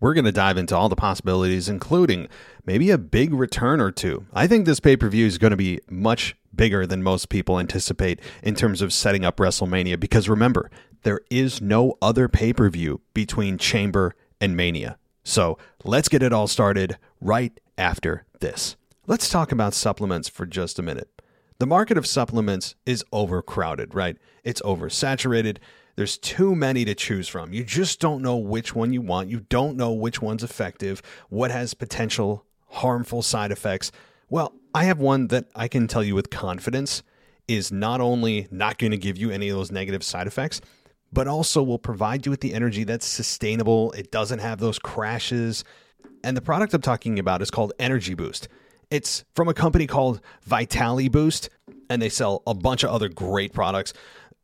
We're going to dive into all the possibilities, including maybe a big return or two. I think this pay per view is going to be much bigger than most people anticipate in terms of setting up WrestleMania, because remember, there is no other pay per view between Chamber and Mania. So let's get it all started right after this. Let's talk about supplements for just a minute. The market of supplements is overcrowded, right? It's oversaturated. There's too many to choose from. You just don't know which one you want. You don't know which one's effective, what has potential harmful side effects. Well, I have one that I can tell you with confidence is not only not going to give you any of those negative side effects, but also will provide you with the energy that's sustainable. It doesn't have those crashes. And the product I'm talking about is called Energy Boost. It's from a company called Vitali Boost, and they sell a bunch of other great products.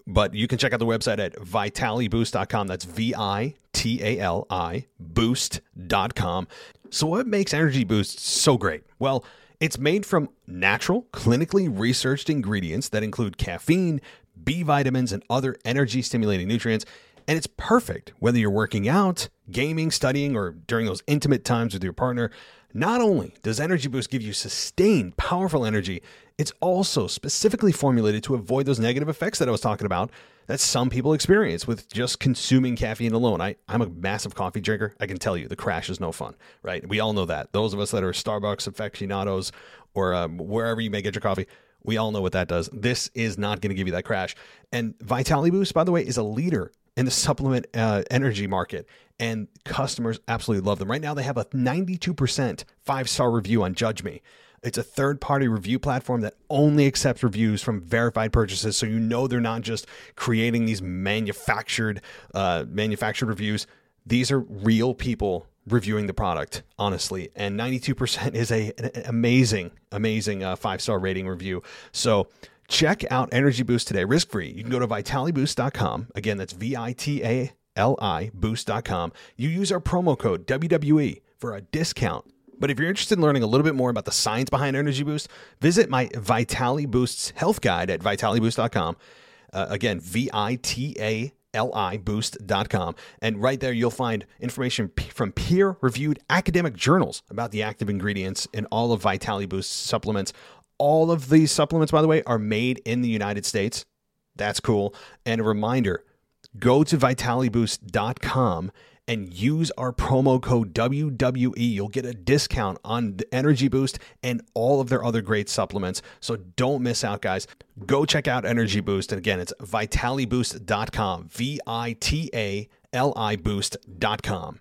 But you can check out the website at vitaliboost.com. That's V I T A L I boost.com. So, what makes Energy Boost so great? Well, it's made from natural, clinically researched ingredients that include caffeine, B vitamins, and other energy stimulating nutrients. And it's perfect whether you're working out, gaming, studying, or during those intimate times with your partner. Not only does Energy Boost give you sustained, powerful energy, it's also specifically formulated to avoid those negative effects that I was talking about that some people experience with just consuming caffeine alone. I, I'm a massive coffee drinker. I can tell you the crash is no fun, right? We all know that. Those of us that are Starbucks aficionados or um, wherever you may get your coffee, we all know what that does. This is not going to give you that crash. And Vitality Boost, by the way, is a leader in the supplement uh, energy market, and customers absolutely love them. Right now, they have a 92% five star review on Judge Me. It's a third party review platform that only accepts reviews from verified purchases, so you know they're not just creating these manufactured uh, manufactured reviews. These are real people reviewing the product honestly and 92% is a an amazing amazing uh, five star rating review so check out energy boost today risk free you can go to vitaliboost.com again that's v-i-t-a-l-i boost.com you use our promo code wwe for a discount But if you're interested in learning a little bit more about the science behind Energy Boost, visit my Vitality Boosts health guide at vitaliboost.com. Uh, again, V I T A L I boost.com. And right there, you'll find information p- from peer reviewed academic journals about the active ingredients in all of Vitality Boost supplements. All of these supplements, by the way, are made in the United States. That's cool. And a reminder go to vitaliboost.com and use our promo code WWE. You'll get a discount on the Energy Boost and all of their other great supplements. So don't miss out, guys. Go check out Energy Boost. And again, it's vitaliboost.com. V I T A L I boost.com.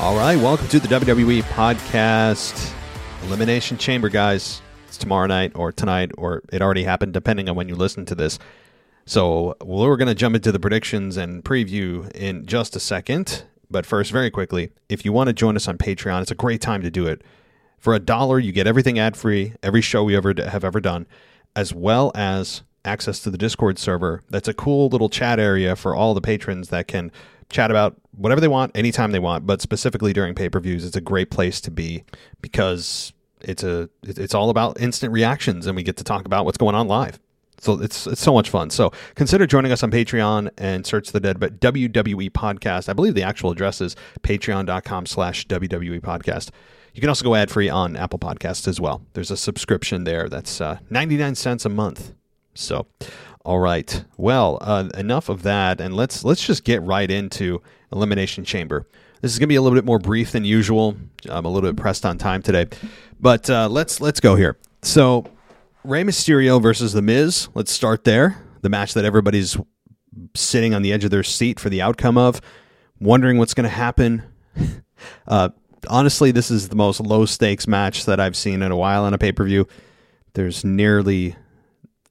All right, welcome to the WWE podcast. Elimination Chamber, guys. It's tomorrow night or tonight, or it already happened, depending on when you listen to this. So we're going to jump into the predictions and preview in just a second. But first, very quickly, if you want to join us on Patreon, it's a great time to do it. For a dollar, you get everything ad free, every show we ever have ever done, as well as access to the Discord server. That's a cool little chat area for all the patrons that can chat about whatever they want anytime they want. But specifically during pay per views, it's a great place to be because it's a it's all about instant reactions, and we get to talk about what's going on live. So it's it's so much fun. So consider joining us on Patreon and search the Dead but WWE podcast. I believe the actual address is patreon.com slash WWE podcast. You can also go ad free on Apple Podcasts as well. There's a subscription there that's uh, 99 cents a month. So, all right. Well, uh, enough of that, and let's let's just get right into Elimination Chamber. This is going to be a little bit more brief than usual. I'm a little bit pressed on time today, but uh, let's let's go here. So Rey Mysterio versus The Miz. Let's start there. The match that everybody's sitting on the edge of their seat for the outcome of, wondering what's going to happen. Uh, honestly, this is the most low stakes match that I've seen in a while on a pay per view. There's nearly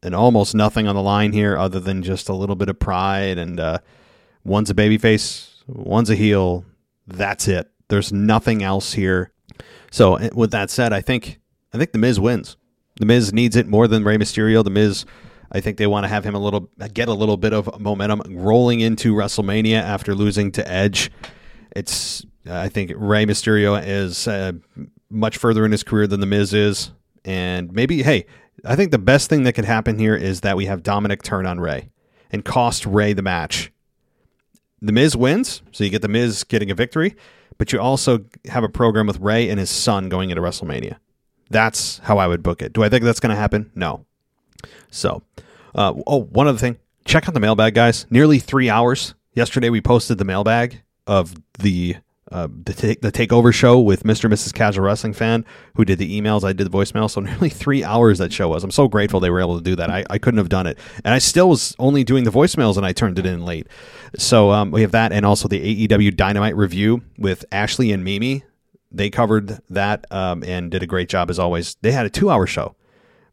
and almost nothing on the line here other than just a little bit of pride and uh, one's a babyface, one's a heel. That's it. There's nothing else here. So with that said, I think I think the Miz wins. The Miz needs it more than Rey Mysterio. The Miz, I think they want to have him a little get a little bit of momentum rolling into WrestleMania after losing to Edge. It's I think Rey Mysterio is uh, much further in his career than the Miz is, and maybe hey, I think the best thing that could happen here is that we have Dominik turn on Rey and cost Rey the match. The Miz wins, so you get the Miz getting a victory, but you also have a program with Rey and his son going into WrestleMania. That's how I would book it. Do I think that's going to happen? No. So, uh, oh, one other thing. Check out the mailbag, guys. Nearly three hours. Yesterday, we posted the mailbag of the uh, the, take, the takeover show with Mr. and Mrs. Casual Wrestling Fan, who did the emails. I did the voicemail. So nearly three hours that show was. I'm so grateful they were able to do that. I, I couldn't have done it, and I still was only doing the voicemails, and I turned it in late. So um, we have that, and also the AEW Dynamite review with Ashley and Mimi they covered that um, and did a great job as always. They had a two hour show.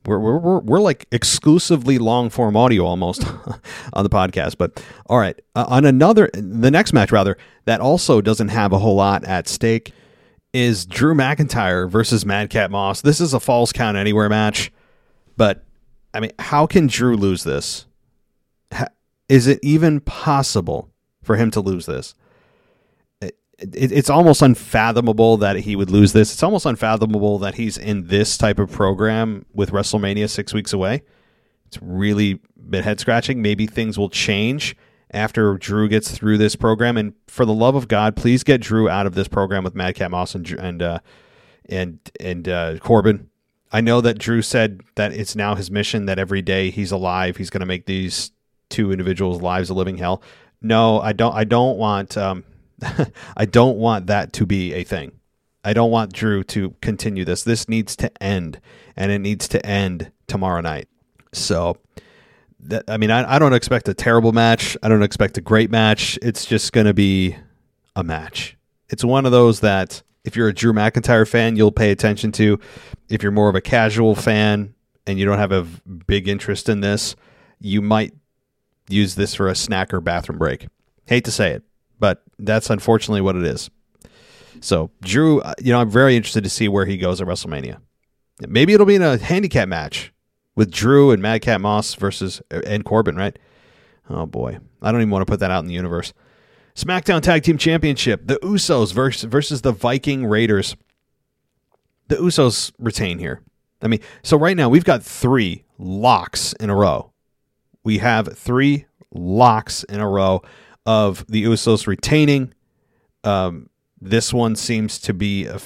We're, we're, we're, we're like exclusively long form audio almost on the podcast. But all right, uh, on another, the next match rather, that also doesn't have a whole lot at stake is Drew McIntyre versus Madcap Moss. This is a falls count anywhere match, but I mean, how can Drew lose this? Is it even possible for him to lose this? It, it's almost unfathomable that he would lose this. It's almost unfathomable that he's in this type of program with WrestleMania six weeks away. It's really bit head scratching. Maybe things will change after Drew gets through this program. And for the love of God, please get Drew out of this program with Madcap Moss and and uh, and and uh, Corbin. I know that Drew said that it's now his mission that every day he's alive, he's going to make these two individuals' lives a living hell. No, I don't. I don't want. Um, I don't want that to be a thing. I don't want Drew to continue this. This needs to end, and it needs to end tomorrow night. So, that, I mean, I, I don't expect a terrible match. I don't expect a great match. It's just going to be a match. It's one of those that if you're a Drew McIntyre fan, you'll pay attention to. If you're more of a casual fan and you don't have a big interest in this, you might use this for a snack or bathroom break. Hate to say it, but that's unfortunately what it is. So, Drew, uh, you know, I'm very interested to see where he goes at WrestleMania. Maybe it'll be in a handicap match with Drew and Madcap Moss versus uh, and Corbin, right? Oh boy, I don't even want to put that out in the universe. SmackDown Tag Team Championship: The Usos versus versus the Viking Raiders. The Usos retain here. I mean, so right now we've got three locks in a row. We have three locks in a row of the Usos retaining. Um, this one seems to be a,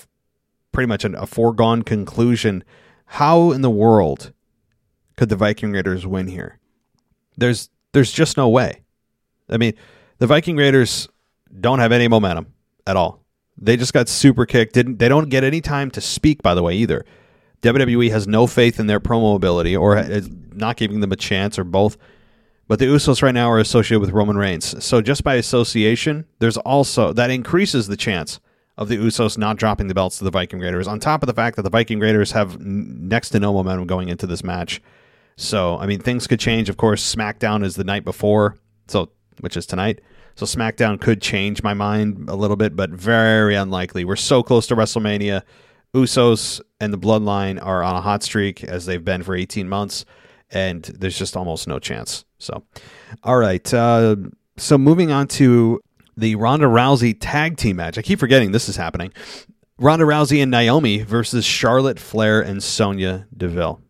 pretty much an, a foregone conclusion. How in the world could the Viking Raiders win here? There's there's just no way. I mean, the Viking Raiders don't have any momentum at all. They just got super kicked. Didn't they don't get any time to speak by the way either. WWE has no faith in their promo ability or not giving them a chance or both. But the Usos right now are associated with Roman Reigns. So just by association, there's also that increases the chance of the Usos not dropping the belts to the Viking Raiders, on top of the fact that the Viking Raiders have next to no momentum going into this match. So, I mean, things could change. Of course, SmackDown is the night before, so which is tonight. So SmackDown could change my mind a little bit, but very unlikely. We're so close to WrestleMania. Usos and the Bloodline are on a hot streak as they've been for 18 months, and there's just almost no chance. So, all right. Uh, so moving on to the Ronda Rousey tag team match. I keep forgetting this is happening. Ronda Rousey and Naomi versus Charlotte Flair and Sonya Deville.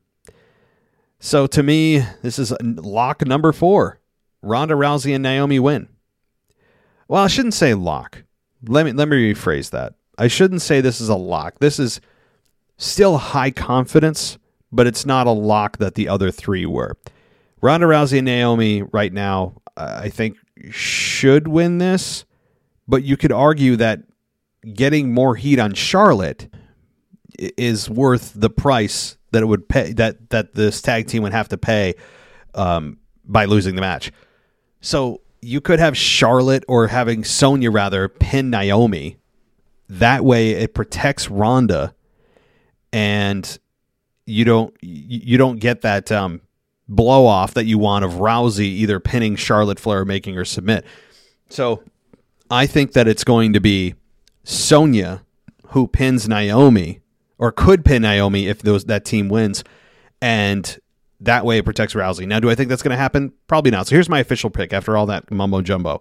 So to me, this is lock number four. Ronda Rousey and Naomi win. Well, I shouldn't say lock. Let me let me rephrase that. I shouldn't say this is a lock. This is still high confidence, but it's not a lock that the other three were. Ronda Rousey and Naomi right now, I think, should win this, but you could argue that getting more heat on Charlotte is worth the price that it would pay that that this tag team would have to pay um, by losing the match. So you could have Charlotte or having Sonya rather pin Naomi. That way, it protects Ronda, and you don't you don't get that um, blow off that you want of Rousey either pinning Charlotte Flair or making her submit. So I think that it's going to be Sonya who pins Naomi or could pin Naomi if those that team wins, and that way it protects Rousey. Now, do I think that's going to happen? Probably not. So here's my official pick after all that mumbo jumbo.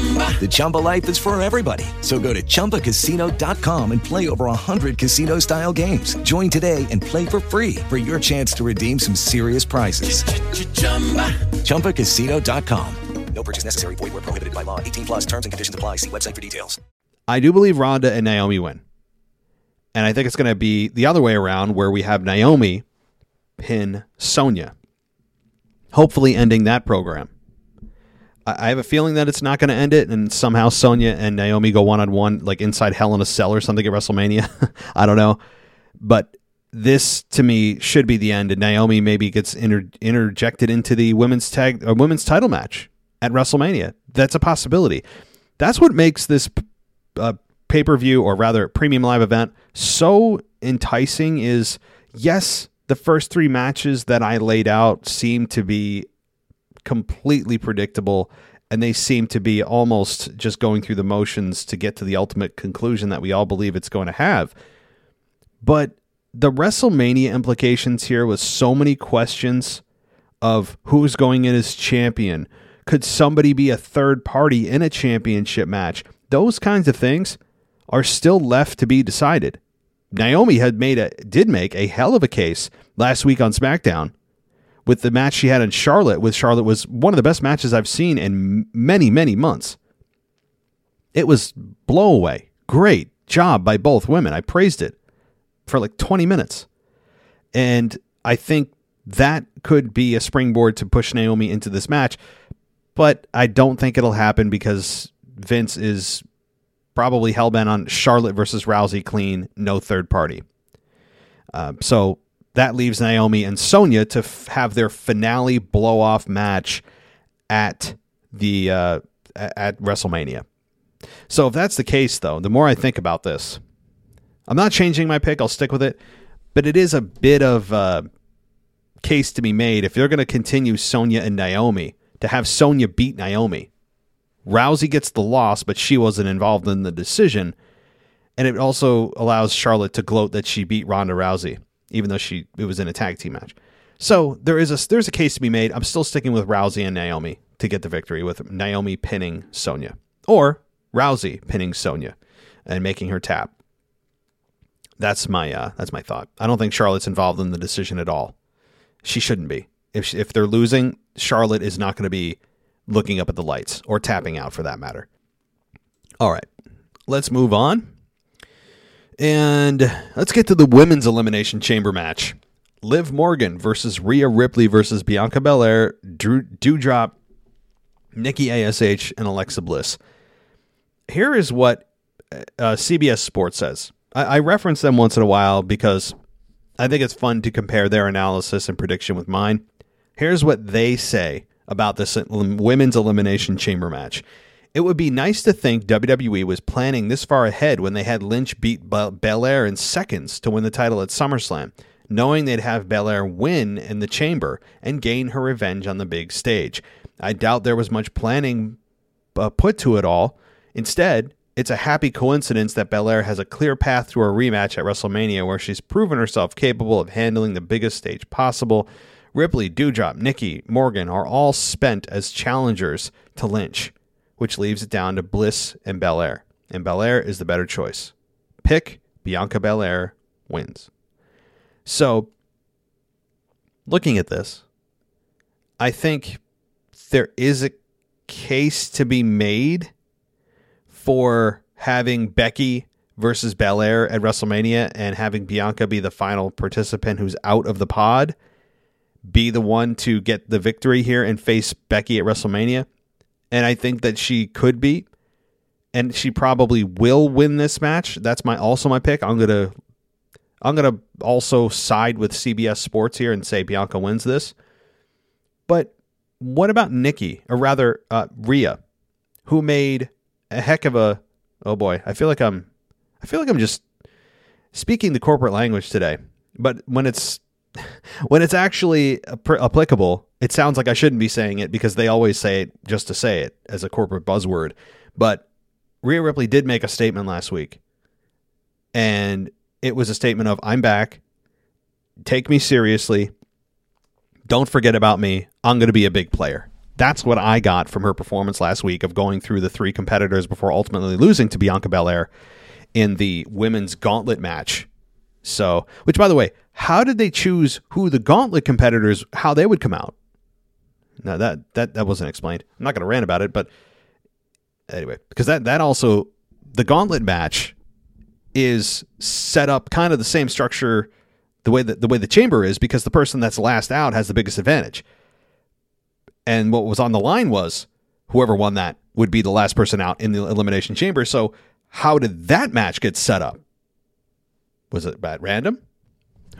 The Chumba life is for everybody. So go to ChumbaCasino.com and play over 100 casino style games. Join today and play for free for your chance to redeem some serious prizes. Ch-ch-chumba. ChumbaCasino.com. No purchase necessary. Void where prohibited by law. 18 plus terms and conditions apply. See website for details. I do believe Ronda and Naomi win. And I think it's going to be the other way around where we have Naomi pin Sonya. Hopefully ending that program. I have a feeling that it's not going to end it, and somehow Sonya and Naomi go one on one, like inside Hell in a Cell or something at WrestleMania. I don't know, but this to me should be the end, and Naomi maybe gets inter- interjected into the women's tag, a women's title match at WrestleMania. That's a possibility. That's what makes this uh, pay per view, or rather premium live event, so enticing is yes, the first three matches that I laid out seem to be completely predictable and they seem to be almost just going through the motions to get to the ultimate conclusion that we all believe it's going to have. But the WrestleMania implications here with so many questions of who's going in as champion. Could somebody be a third party in a championship match? Those kinds of things are still left to be decided. Naomi had made a did make a hell of a case last week on SmackDown with the match she had in Charlotte with Charlotte was one of the best matches I've seen in many many months. It was blow away. Great job by both women. I praised it for like 20 minutes. And I think that could be a springboard to push Naomi into this match, but I don't think it'll happen because Vince is probably hellbent on Charlotte versus Rousey clean, no third party. Uh, so that leaves Naomi and Sonya to f- have their finale blow off match at the uh, at WrestleMania. So if that's the case, though, the more I think about this, I'm not changing my pick. I'll stick with it, but it is a bit of a case to be made if you're going to continue Sonya and Naomi to have Sonya beat Naomi. Rousey gets the loss, but she wasn't involved in the decision. And it also allows Charlotte to gloat that she beat Ronda Rousey, even though she it was in a tag team match. So there is a there's a case to be made. I'm still sticking with Rousey and Naomi to get the victory, with Naomi pinning Sonya or Rousey pinning Sonya and making her tap. That's my uh, that's my thought. I don't think Charlotte's involved in the decision at all. She shouldn't be. If she, if they're losing, Charlotte is not going to be looking up at the lights or tapping out for that matter. All right, let's move on. And let's get to the women's elimination chamber match. Liv Morgan versus Rhea Ripley versus Bianca Belair, Drew Doudrop, Nikki ASH, and Alexa Bliss. Here is what uh, CBS Sports says. I, I reference them once in a while because I think it's fun to compare their analysis and prediction with mine. Here's what they say about this women's elimination chamber match. It would be nice to think WWE was planning this far ahead when they had Lynch beat Belair in seconds to win the title at SummerSlam, knowing they'd have Belair win in the chamber and gain her revenge on the big stage. I doubt there was much planning uh, put to it all. Instead, it's a happy coincidence that Belair has a clear path to a rematch at WrestleMania where she's proven herself capable of handling the biggest stage possible. Ripley, Doudrop, Nikki, Morgan are all spent as challengers to Lynch, which leaves it down to Bliss and Belair. And Belair is the better choice. Pick Bianca Belair wins. So, looking at this, I think there is a case to be made for having Becky versus Belair at WrestleMania and having Bianca be the final participant who's out of the pod be the one to get the victory here and face Becky at WrestleMania. And I think that she could be and she probably will win this match. That's my also my pick. I'm to I'm to also side with CBS Sports here and say Bianca wins this. But what about Nikki, or rather uh, Rhea, who made a heck of a oh boy, I feel like I'm I feel like I'm just speaking the corporate language today. But when it's when it's actually applicable, it sounds like I shouldn't be saying it because they always say it just to say it as a corporate buzzword. But Rhea Ripley did make a statement last week. And it was a statement of I'm back. Take me seriously. Don't forget about me. I'm going to be a big player. That's what I got from her performance last week of going through the three competitors before ultimately losing to Bianca Belair in the women's gauntlet match. So, which by the way, how did they choose who the gauntlet competitors how they would come out? No, that that that wasn't explained. I'm not going to rant about it, but anyway, because that that also the gauntlet match is set up kind of the same structure the way that the way the chamber is because the person that's last out has the biggest advantage. And what was on the line was whoever won that would be the last person out in the elimination chamber. So, how did that match get set up? Was it at random?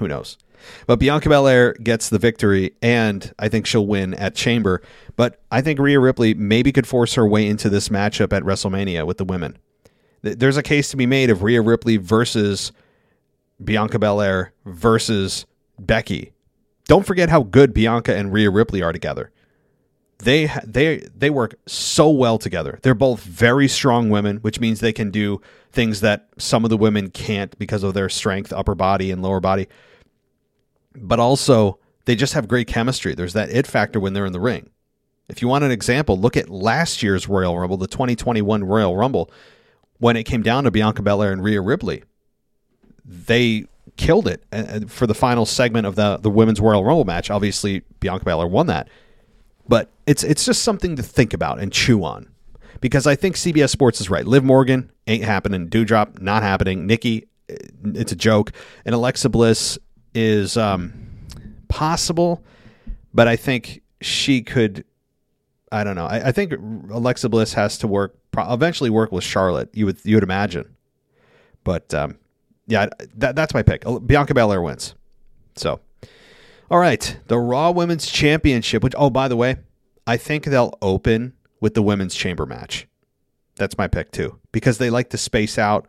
Who knows? But Bianca Belair gets the victory, and I think she'll win at Chamber. But I think Rhea Ripley maybe could force her way into this matchup at WrestleMania with the women. There's a case to be made of Rhea Ripley versus Bianca Belair versus Becky. Don't forget how good Bianca and Rhea Ripley are together. They they they work so well together. They're both very strong women, which means they can do things that some of the women can't because of their strength, upper body and lower body. But also, they just have great chemistry. There's that it factor when they're in the ring. If you want an example, look at last year's Royal Rumble, the 2021 Royal Rumble, when it came down to Bianca Belair and Rhea Ripley. They killed it uh, uh, for the final segment of the the women's Royal Rumble match. Obviously, Bianca Belair won that, but it's it's just something to think about and chew on because I think CBS Sports is right. Liv Morgan ain't happening. Doudrop not happening. Nikki, it's a joke, and Alexa Bliss is um, possible, but I think she could. I don't know. I, I think Alexa Bliss has to work eventually work with Charlotte. You would you would imagine, but um, yeah, that, that's my pick. Bianca Belair wins. So, all right, the Raw Women's Championship. Which, oh, by the way, I think they'll open with the women's chamber match. That's my pick too, because they like to space out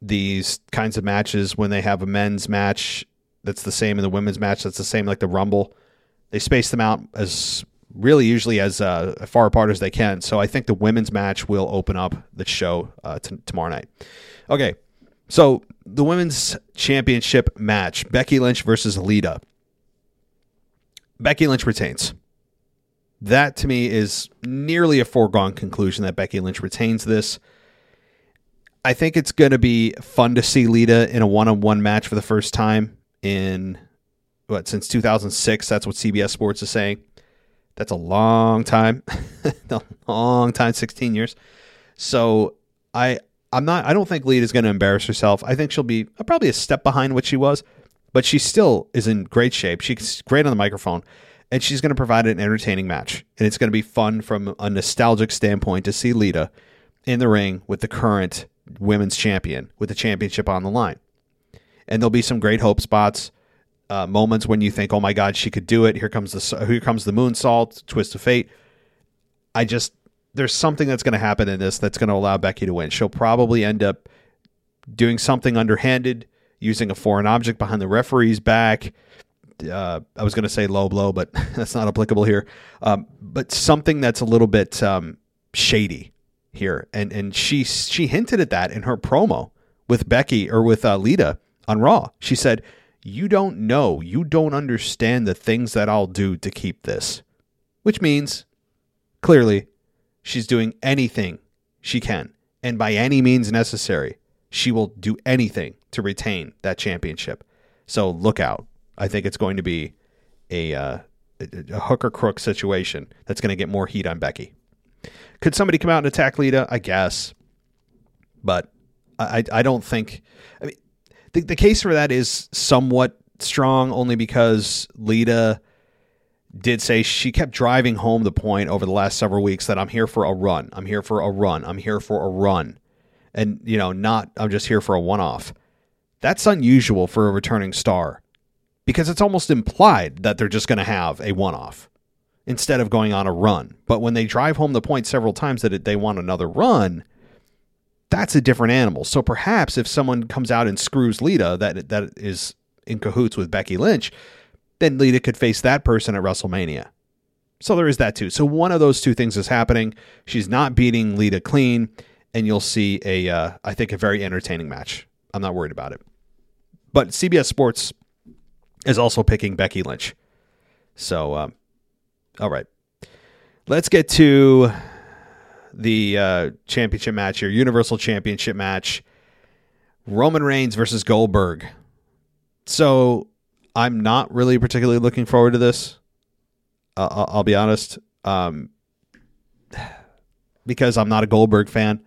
these kinds of matches when they have a men's match that's the same in the women's match that's the same like the Rumble. They space them out as really usually as uh, far apart as they can. So I think the women's match will open up the show uh, t- tomorrow night. Okay, so the women's championship match Becky Lynch versus Lita. Becky Lynch retains. That to me is nearly a foregone conclusion that Becky Lynch retains this. I think it's going to be fun to see Lita in a one on one match for the first time in what since 2006. That's what CBS Sports is saying. That's a long time, a long time, 16 years. So I I'm not. I don't think Lita is going to embarrass herself. I think she'll be probably a step behind what she was, but she still is in great shape. She's great on the microphone, and she's going to provide an entertaining match. And it's going to be fun from a nostalgic standpoint to see Lita in the ring with the current women's champion with the championship on the line. And there'll be some great hope spots, uh, moments when you think, "Oh my God, she could do it." Here comes the here comes the moonsault, twist of fate. I just there's something that's going to happen in this that's going to allow Becky to win. She'll probably end up doing something underhanded, using a foreign object behind the referee's back. Uh, I was going to say low blow, but that's not applicable here. Um, but something that's a little bit um, shady here, and and she she hinted at that in her promo with Becky or with uh, Lita on Raw. She said, "You don't know, you don't understand the things that I'll do to keep this," which means clearly She's doing anything she can, and by any means necessary, she will do anything to retain that championship. So look out. I think it's going to be a, uh, a hooker crook situation that's going to get more heat on Becky. Could somebody come out and attack Lita? I guess, but I I don't think. I mean, the the case for that is somewhat strong, only because Lita did say she kept driving home the point over the last several weeks that I'm here for a run. I'm here for a run. I'm here for a run. And, you know, not I'm just here for a one off. That's unusual for a returning star because it's almost implied that they're just going to have a one off instead of going on a run. But when they drive home the point several times that they want another run, that's a different animal. So perhaps if someone comes out and screws Lita that that is in cahoots with Becky Lynch, then Lita could face that person at WrestleMania. So there is that too. So one of those two things is happening. She's not beating Lita clean, and you'll see a, uh, I think, a very entertaining match. I'm not worried about it. But CBS Sports is also picking Becky Lynch. So, um, all right, let's get to the uh, championship match here, Universal Championship match. Roman Reigns versus Goldberg. So I'm not really particularly looking forward to this. Uh, I'll, be honest, um, because I'm not a Goldberg fan,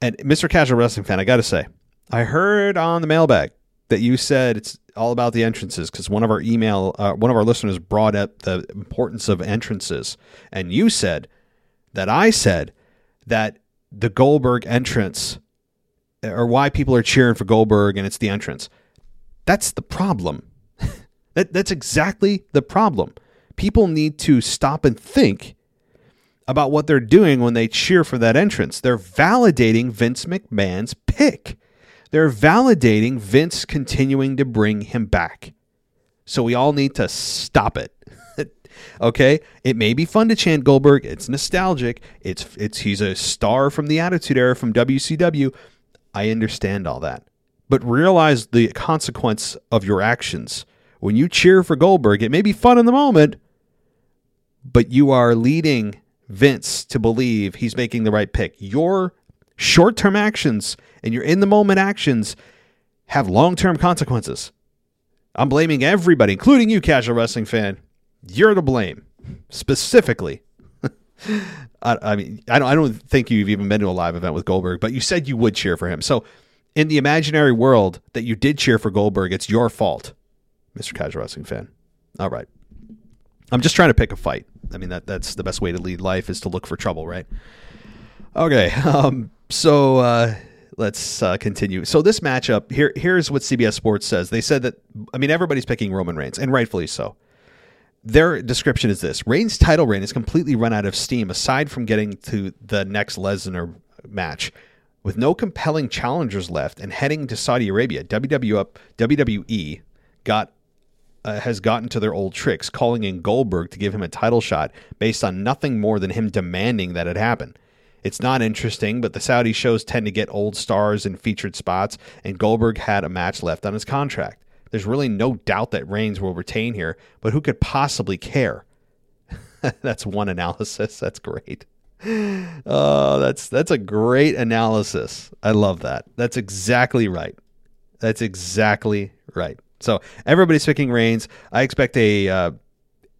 and Mr. Casual Wrestling fan. I got to say, I heard on the mailbag that you said it's all about the entrances because one of our email, uh, one of our listeners brought up the importance of entrances, and you said that I said that the Goldberg entrance, or why people are cheering for Goldberg, and it's the entrance. That's the problem that, that's exactly the problem. People need to stop and think about what they're doing when they cheer for that entrance. They're validating Vince McMahon's pick. They're validating Vince continuing to bring him back. So we all need to stop it. okay? It may be fun to chant Goldberg. It's nostalgic. It's it's he's a star from the Attitude Era from WCW. I understand all that. But realize the consequence of your actions. When you cheer for Goldberg, it may be fun in the moment, but you are leading Vince to believe he's making the right pick. Your short term actions and your in the moment actions have long term consequences. I'm blaming everybody, including you, casual wrestling fan. You're to blame, specifically. I, I, mean, I don't, I don't think you've even been to a live event with Goldberg, but you said you would cheer for him. So, in the imaginary world that you did cheer for Goldberg, it's your fault, Mr. Casual Wrestling fan. All right. I'm just trying to pick a fight. I mean, that that's the best way to lead life is to look for trouble, right? Okay. Um, so uh, let's uh, continue. So this matchup here, here's what CBS Sports says. They said that I mean everybody's picking Roman Reigns, and rightfully so. Their description is this: Reigns' title reign is completely run out of steam. Aside from getting to the next Lesnar match, with no compelling challengers left, and heading to Saudi Arabia, WWE got uh, has gotten to their old tricks, calling in Goldberg to give him a title shot based on nothing more than him demanding that it happen. It's not interesting, but the Saudi shows tend to get old stars in featured spots, and Goldberg had a match left on his contract. There's really no doubt that Reigns will retain here, but who could possibly care? that's one analysis. That's great. Oh, that's that's a great analysis. I love that. That's exactly right. That's exactly right. So everybody's picking Reigns. I expect a uh,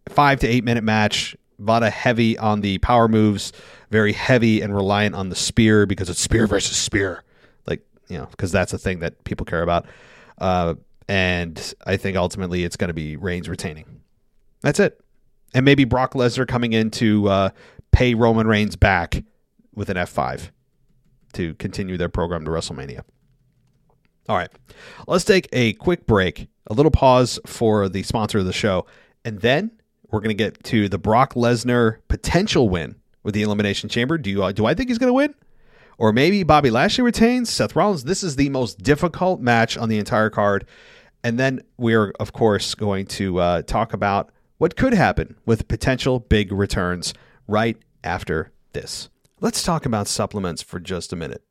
five to eight minute match. A lot of heavy on the power moves, very heavy and reliant on the spear because it's spear versus spear. Like, you know, because that's the thing that people care about. Uh, and I think ultimately it's going to be Reigns retaining. That's it. And maybe Brock Lesnar coming in to uh, pay Roman Reigns back with an F5 to continue their program to WrestleMania. All right, let's take a quick break, a little pause for the sponsor of the show, and then we're going to get to the Brock Lesnar potential win with the Elimination Chamber. Do you do I think he's going to win? Or maybe Bobby Lashley retains, Seth Rollins. This is the most difficult match on the entire card. And then we're, of course, going to uh, talk about what could happen with potential big returns right after this. Let's talk about supplements for just a minute.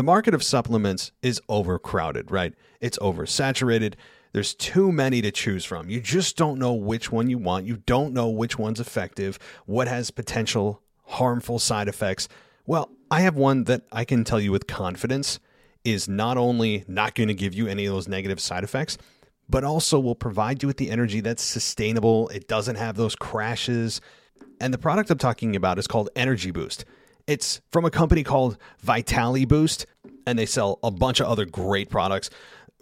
The market of supplements is overcrowded, right? It's oversaturated. There's too many to choose from. You just don't know which one you want. You don't know which one's effective, what has potential harmful side effects. Well, I have one that I can tell you with confidence is not only not going to give you any of those negative side effects, but also will provide you with the energy that's sustainable. It doesn't have those crashes. And the product I'm talking about is called Energy Boost. It's from a company called Vitali Boost, and they sell a bunch of other great products.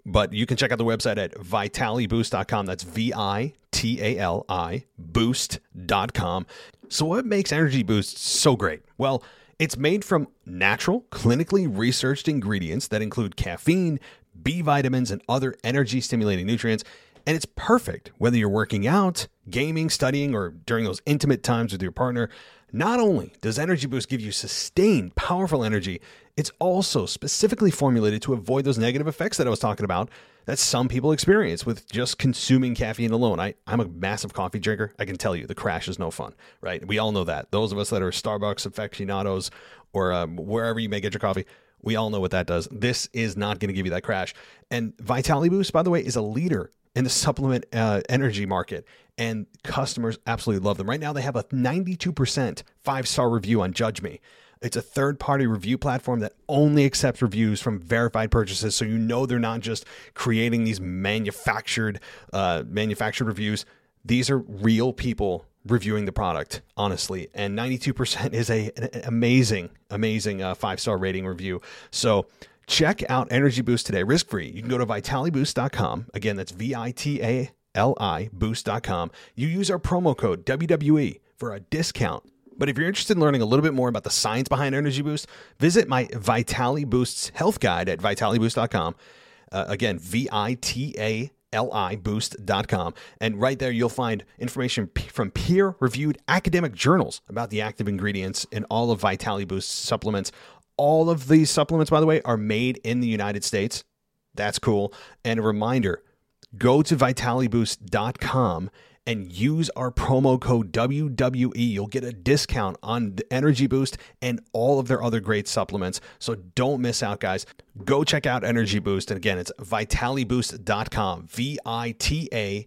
But you can check out the website at vitaliboost.com. That's V I T A L I boost.com. So, what makes Energy Boost so great? Well, it's made from natural, clinically researched ingredients that include caffeine, B vitamins, and other energy stimulating nutrients. And it's perfect whether you're working out, gaming, studying, or during those intimate times with your partner. Not only does Energy Boost give you sustained, powerful energy, it's also specifically formulated to avoid those negative effects that I was talking about that some people experience with just consuming caffeine alone. I, I'm a massive coffee drinker. I can tell you the crash is no fun, right? We all know that. Those of us that are Starbucks aficionados or um, wherever you may get your coffee, we all know what that does. This is not going to give you that crash. And Vitality Boost, by the way, is a leader in the supplement uh, energy market, and customers absolutely love them. Right now, they have a 92% five star review on Judge Me. It's a third party review platform that only accepts reviews from verified purchases, so you know they're not just creating these manufactured uh, manufactured reviews. These are real people reviewing the product honestly and 92% is a an amazing amazing uh, five star rating review so Check out Energy Boost today, risk free. You can go to vitaliboost.com. Again, that's V I T A L I boost.com. You use our promo code WWE for a discount. But if you're interested in learning a little bit more about the science behind Energy Boost, visit my Vitali Boost's health guide at vitaliboost.com. Uh, again, V I T A liboost.com. And right there, you'll find information p- from peer reviewed academic journals about the active ingredients in all of Vitality Boost supplements. All of these supplements, by the way, are made in the United States. That's cool. And a reminder go to vitaliboost.com and use our promo code WWE. You'll get a discount on the Energy Boost and all of their other great supplements. So don't miss out, guys. Go check out Energy Boost. And again, it's vitaliboost.com. V I T A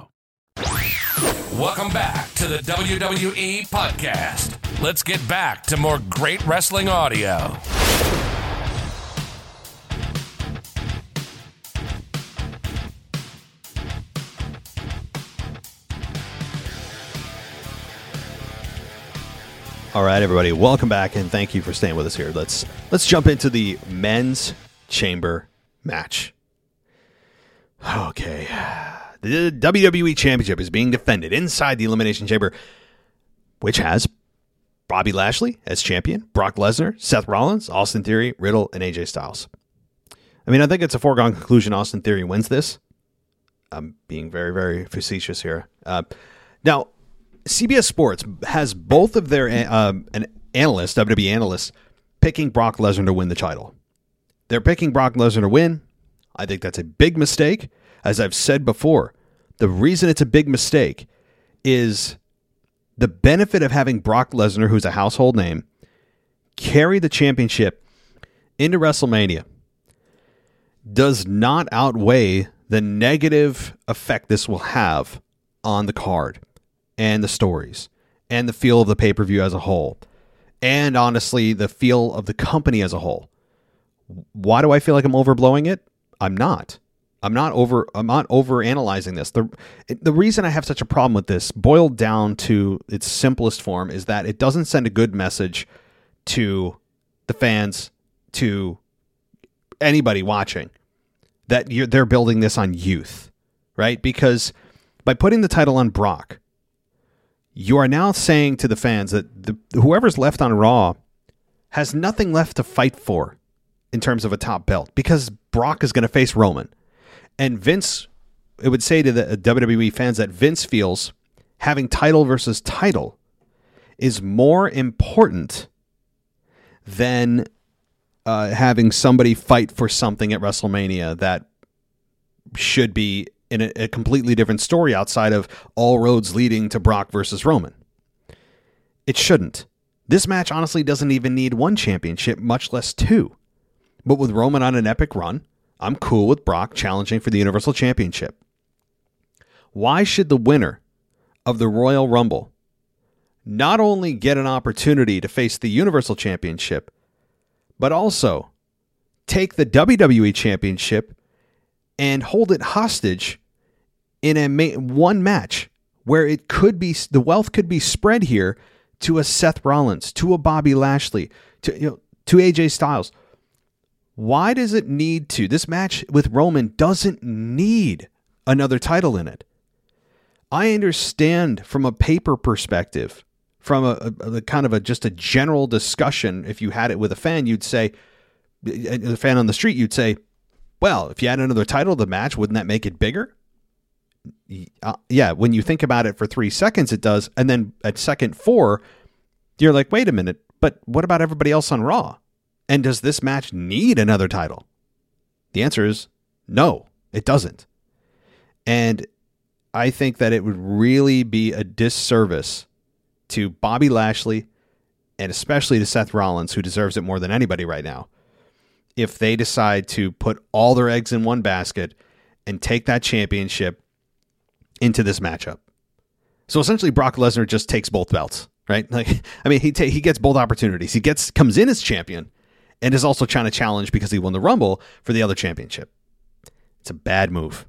Welcome back to the WWE podcast. Let's get back to more great wrestling audio. All right, everybody, welcome back and thank you for staying with us here. Let's let's jump into the men's chamber match. Okay. The WWE Championship is being defended inside the Elimination Chamber, which has Bobby Lashley as champion, Brock Lesnar, Seth Rollins, Austin Theory, Riddle, and AJ Styles. I mean, I think it's a foregone conclusion Austin Theory wins this. I'm being very, very facetious here. Uh, now, CBS Sports has both of their uh, an analyst, WWE analysts, picking Brock Lesnar to win the title. They're picking Brock Lesnar to win. I think that's a big mistake. As I've said before, the reason it's a big mistake is the benefit of having Brock Lesnar, who's a household name, carry the championship into WrestleMania does not outweigh the negative effect this will have on the card and the stories and the feel of the pay per view as a whole. And honestly, the feel of the company as a whole. Why do I feel like I'm overblowing it? I'm not. I'm not over I'm not over analyzing this. The the reason I have such a problem with this boiled down to its simplest form is that it doesn't send a good message to the fans to anybody watching that they're building this on youth, right? Because by putting the title on Brock, you are now saying to the fans that the, whoever's left on Raw has nothing left to fight for in terms of a top belt because Brock is going to face Roman. And Vince, it would say to the WWE fans that Vince feels having title versus title is more important than uh, having somebody fight for something at WrestleMania that should be in a, a, completely different story outside of all roads leading to Brock versus Roman. It shouldn't. This match honestly doesn't even need one championship, much less two. But with Roman on an epic run, I'm cool with Brock challenging for the Universal Championship. Why should the winner of the Royal Rumble not only get an opportunity to face the Universal Championship, but also take the WWE Championship and hold it hostage in a ma- one match where it could be the wealth could be spread here to a Seth Rollins, to a Bobby Lashley, to you know, to AJ Styles. Why does it need to? This match with Roman doesn't need another title in it. I understand from a paper perspective, from a, a, a, kind of a just a general discussion. If you had it with a fan, you'd say, a fan on the street, you'd say, well, if you had another title to the match, wouldn't that make it bigger? Uh, yeah, when you think about it for three seconds, it does. And then at second four, you're like, wait a minute, but what about everybody else on Raw? And does this match need another title? The answer is no, it doesn't. And I think that it would really be a disservice to Bobby Lashley and especially to Seth Rollins, who deserves it more than anybody right now, if they decide to put all their eggs in one basket and take that championship into this matchup. So essentially, Brock Lesnar just takes both belts, right? Like, I mean, he ta- he gets both opportunities. He gets comes in as champion, and is also trying to challenge because he won the Rumble for the other championship. It's a bad move.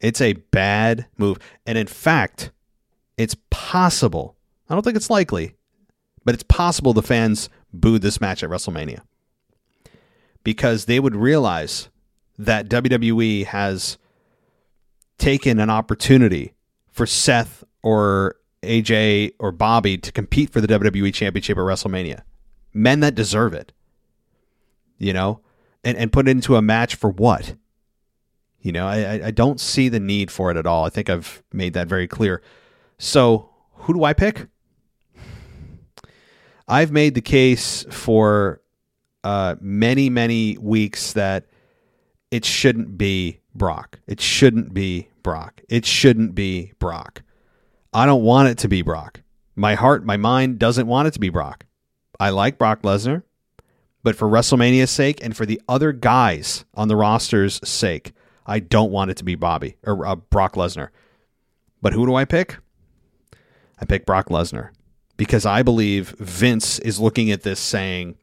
It's a bad move, and in fact, it's possible. I don't think it's likely, but it's possible the fans booed this match at WrestleMania because they would realize that WWE has taken an opportunity for Seth or AJ or Bobby to compete for the WWE Championship at WrestleMania. Men that deserve it. You know? And and put it into a match for what? You know, I, I don't see the need for it at all. I think I've made that very clear. So who do I pick? I've made the case for uh, many, many weeks that it shouldn't be Brock. It shouldn't be Brock. It shouldn't be Brock. I don't want it to be Brock. My heart, my mind doesn't want it to be Brock. I like Brock Lesnar, but for WrestleMania's sake and for the other guys on the roster's sake, I don't want it to be Bobby or uh, Brock Lesnar. But who do I pick? I pick Brock Lesnar because I believe Vince is looking at this saying,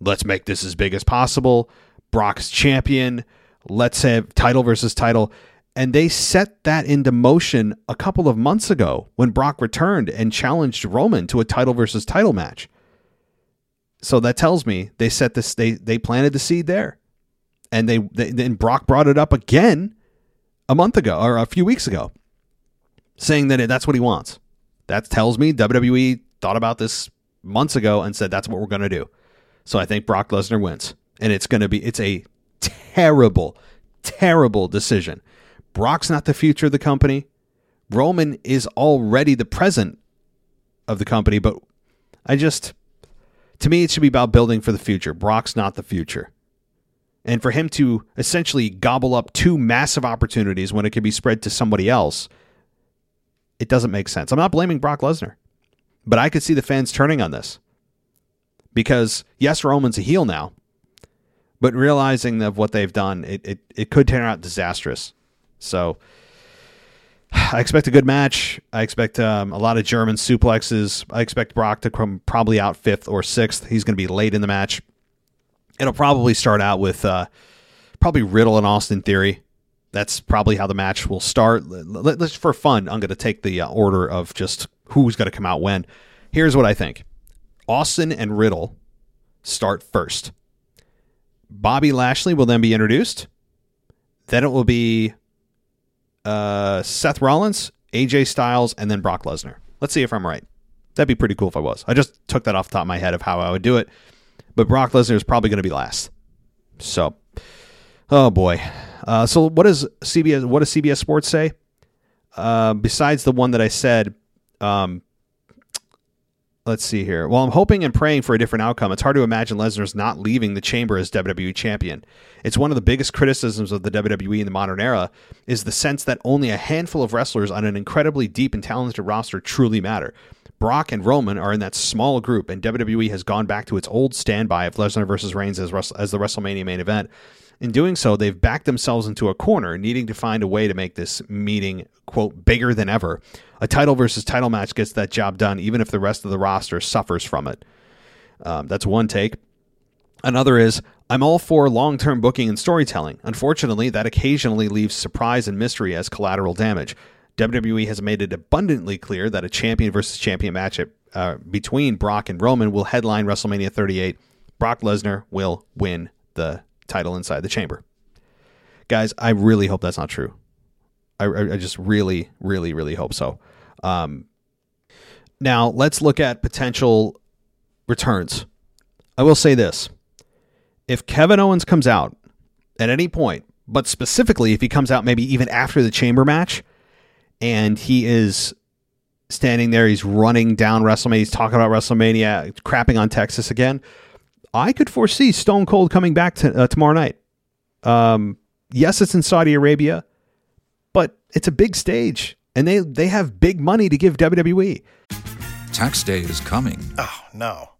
let's make this as big as possible. Brock's champion. Let's have title versus title. And they set that into motion a couple of months ago when Brock returned and challenged Roman to a title versus title match. So that tells me they set this they they planted the seed there. And they, they then Brock brought it up again a month ago or a few weeks ago saying that that's what he wants. That tells me WWE thought about this months ago and said that's what we're going to do. So I think Brock Lesnar wins. And it's going to be it's a terrible terrible decision. Brock's not the future of the company. Roman is already the present of the company, but I just, to me, it should be about building for the future. Brock's not the future. And for him to essentially gobble up two massive opportunities when it could be spread to somebody else, it doesn't make sense. I'm not blaming Brock Lesnar, but I could see the fans turning on this. Because, yes, Roman's a heel now, but realizing of what they've done, it, it, it could turn out disastrous. So I expect a good match. I expect um, a lot of German suplexes. I expect Brock to come probably out fifth or sixth. He's going to be late in the match. It'll probably start out with uh, probably Riddle and Austin Theory. That's probably how the match will start. Let's for fun. I'm going to take the uh, order of just who's going to come out when. Here's what I think: Austin and Riddle start first. Bobby Lashley will then be introduced. Then it will be uh, Seth Rollins, AJ Styles, and then Brock Lesnar. Let's see if I'm right. That'd be pretty cool if I was. I just took that off the top of my head of how I would do it. But Brock Lesnar is probably going to be last. So, oh boy. Uh, so what does CBS? What does CBS Sports say? Uh, besides the one that I said, um, let's see here. Well, I'm hoping and praying for a different outcome. It's hard to imagine Lesnar's not leaving the chamber as WWE champion. It's one of the biggest criticisms of the WWE in the modern era is the sense that only a handful of wrestlers on an incredibly deep and talented roster truly matter. Brock and Roman are in that small group, and WWE has gone back to its old standby of Lesnar versus Reigns as, as the WrestleMania main event. In doing so, they've backed themselves into a corner, needing to find a way to make this meeting, quote, bigger than ever. A title versus title match gets that job done, even if the rest of the roster suffers from it. Um, that's one take. Another is, I'm all for long term booking and storytelling. Unfortunately, that occasionally leaves surprise and mystery as collateral damage. WWE has made it abundantly clear that a champion versus champion matchup uh, between Brock and Roman will headline WrestleMania 38. Brock Lesnar will win the title inside the chamber. Guys, I really hope that's not true. I, I just really, really, really hope so. Um, now, let's look at potential returns. I will say this if Kevin Owens comes out at any point, but specifically if he comes out maybe even after the chamber match and he is standing there, he's running down WrestleMania, he's talking about WrestleMania, crapping on Texas again, I could foresee Stone Cold coming back to, uh, tomorrow night. Um, yes, it's in Saudi Arabia, but it's a big stage and they, they have big money to give WWE. Tax day is coming. Oh, no.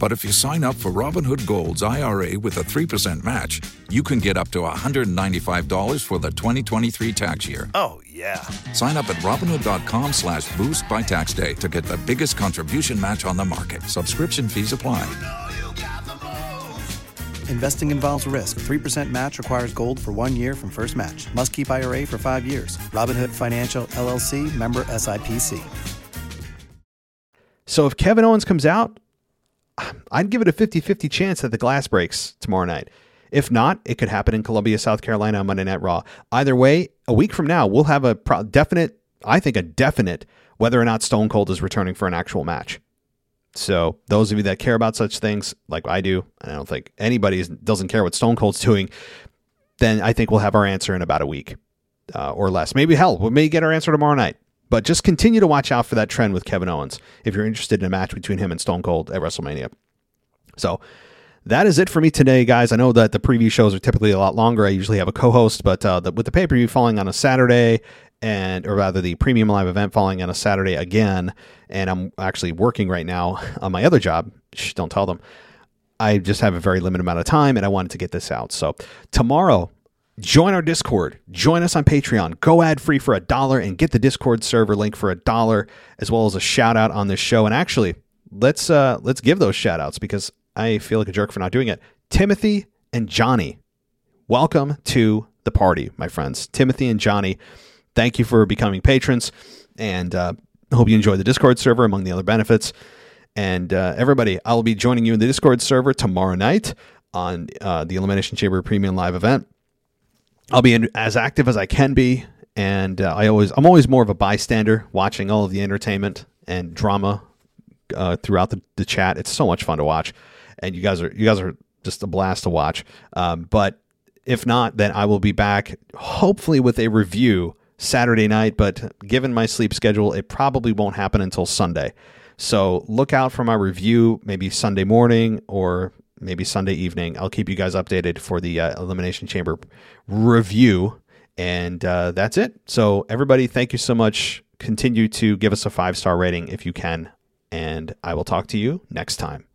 But if you sign up for Robinhood Gold's IRA with a 3% match, you can get up to $195 for the 2023 tax year. Oh, yeah. Sign up at Robinhood.com slash boost by tax day to get the biggest contribution match on the market. Subscription fees apply. Investing involves risk. 3% match requires gold for one year from first match. Must keep IRA for five years. Robinhood Financial LLC member SIPC. So if Kevin Owens comes out, I'd give it a 50 50 chance that the glass breaks tomorrow night. If not, it could happen in Columbia, South Carolina on Monday Night Raw. Either way, a week from now, we'll have a pro- definite, I think, a definite whether or not Stone Cold is returning for an actual match. So, those of you that care about such things, like I do, and I don't think anybody doesn't care what Stone Cold's doing, then I think we'll have our answer in about a week uh, or less. Maybe hell, we may get our answer tomorrow night. But just continue to watch out for that trend with Kevin Owens if you're interested in a match between him and Stone Cold at WrestleMania. So that is it for me today, guys. I know that the preview shows are typically a lot longer. I usually have a co-host, but uh, the, with the pay per view falling on a Saturday, and or rather the premium live event falling on a Saturday again, and I'm actually working right now on my other job. Shh, don't tell them. I just have a very limited amount of time, and I wanted to get this out. So tomorrow, join our Discord. Join us on Patreon. Go ad free for a dollar and get the Discord server link for a dollar, as well as a shout out on this show. And actually, let's uh, let's give those shout outs because I feel like a jerk for not doing it. Timothy and Johnny, welcome to the party, my friends. Timothy and Johnny, thank you for becoming patrons, and uh, hope you enjoy the Discord server among the other benefits. And uh, everybody, I'll be joining you in the Discord server tomorrow night on uh, the Elimination Chamber Premium Live event. I'll be in, as active as I can be, and uh, I always I'm always more of a bystander, watching all of the entertainment and drama uh, throughout the, the chat. It's so much fun to watch and you guys are you guys are just a blast to watch. Um, but if not, then I will be back hopefully with a review Saturday night. But given my sleep schedule, it probably won't happen until Sunday. So look out for my review, maybe Sunday morning or maybe Sunday evening. I'll keep you guys updated for the uh, Elimination Chamber review. And uh, that's it. So, everybody, thank you so much. Continue to give us a five star rating if you can. And I will talk to you next time.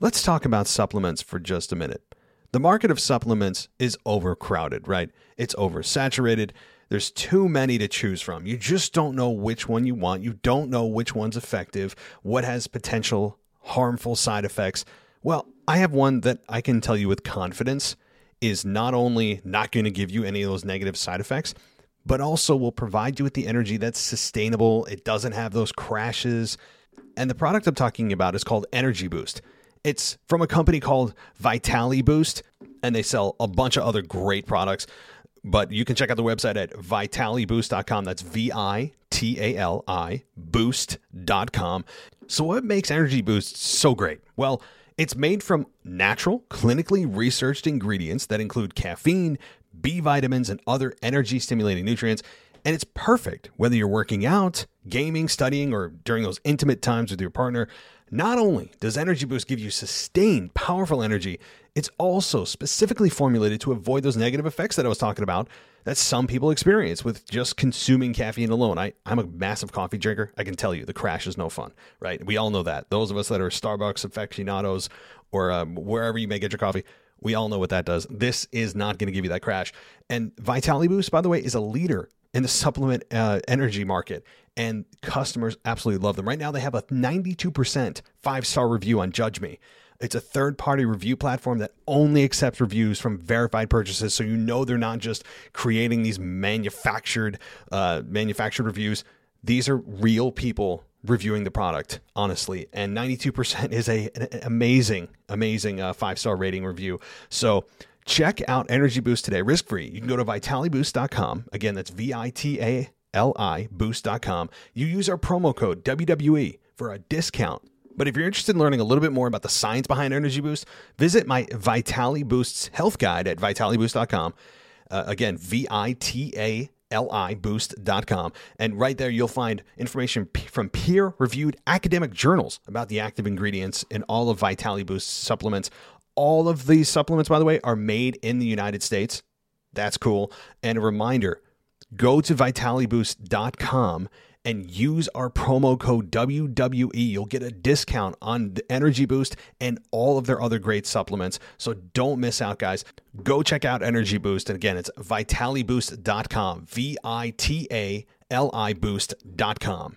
Let's talk about supplements for just a minute. The market of supplements is overcrowded, right? It's oversaturated. There's too many to choose from. You just don't know which one you want. You don't know which one's effective, what has potential harmful side effects. Well, I have one that I can tell you with confidence is not only not going to give you any of those negative side effects, but also will provide you with the energy that's sustainable. It doesn't have those crashes. And the product I'm talking about is called Energy Boost. It's from a company called Vitali Boost, and they sell a bunch of other great products. But you can check out the website at vitaliboost.com. That's V I T A L I boost.com. So, what makes Energy Boost so great? Well, it's made from natural, clinically researched ingredients that include caffeine, B vitamins, and other energy stimulating nutrients. And it's perfect whether you're working out, gaming, studying, or during those intimate times with your partner. Not only does Energy Boost give you sustained, powerful energy, it's also specifically formulated to avoid those negative effects that I was talking about that some people experience with just consuming caffeine alone. I, I'm a massive coffee drinker. I can tell you the crash is no fun, right? We all know that. Those of us that are Starbucks aficionados or um, wherever you may get your coffee, we all know what that does. This is not going to give you that crash. And Vitality Boost, by the way, is a leader in the supplement uh, energy market and customers absolutely love them. Right now, they have a 92% five star review on Judge Me. It's a third party review platform that only accepts reviews from verified purchases, so you know they're not just creating these manufactured uh, manufactured reviews. These are real people reviewing the product honestly and 92% is a an amazing amazing uh, five star rating review so Check out Energy Boost today, risk free. You can go to vitaliboost.com. Again, that's V I T A L I boost.com. You use our promo code WWE for a discount. But if you're interested in learning a little bit more about the science behind Energy Boost, visit my Vitali Boosts health guide at vitaliboost.com. Uh, again, V I T A L I boost.com. And right there, you'll find information from peer reviewed academic journals about the active ingredients in all of Vitali Boost supplements. All of these supplements, by the way, are made in the United States. That's cool. And a reminder go to vitaliboost.com and use our promo code WWE. You'll get a discount on the Energy Boost and all of their other great supplements. So don't miss out, guys. Go check out Energy Boost. And again, it's vitaliboost.com. V I T A L I boost.com.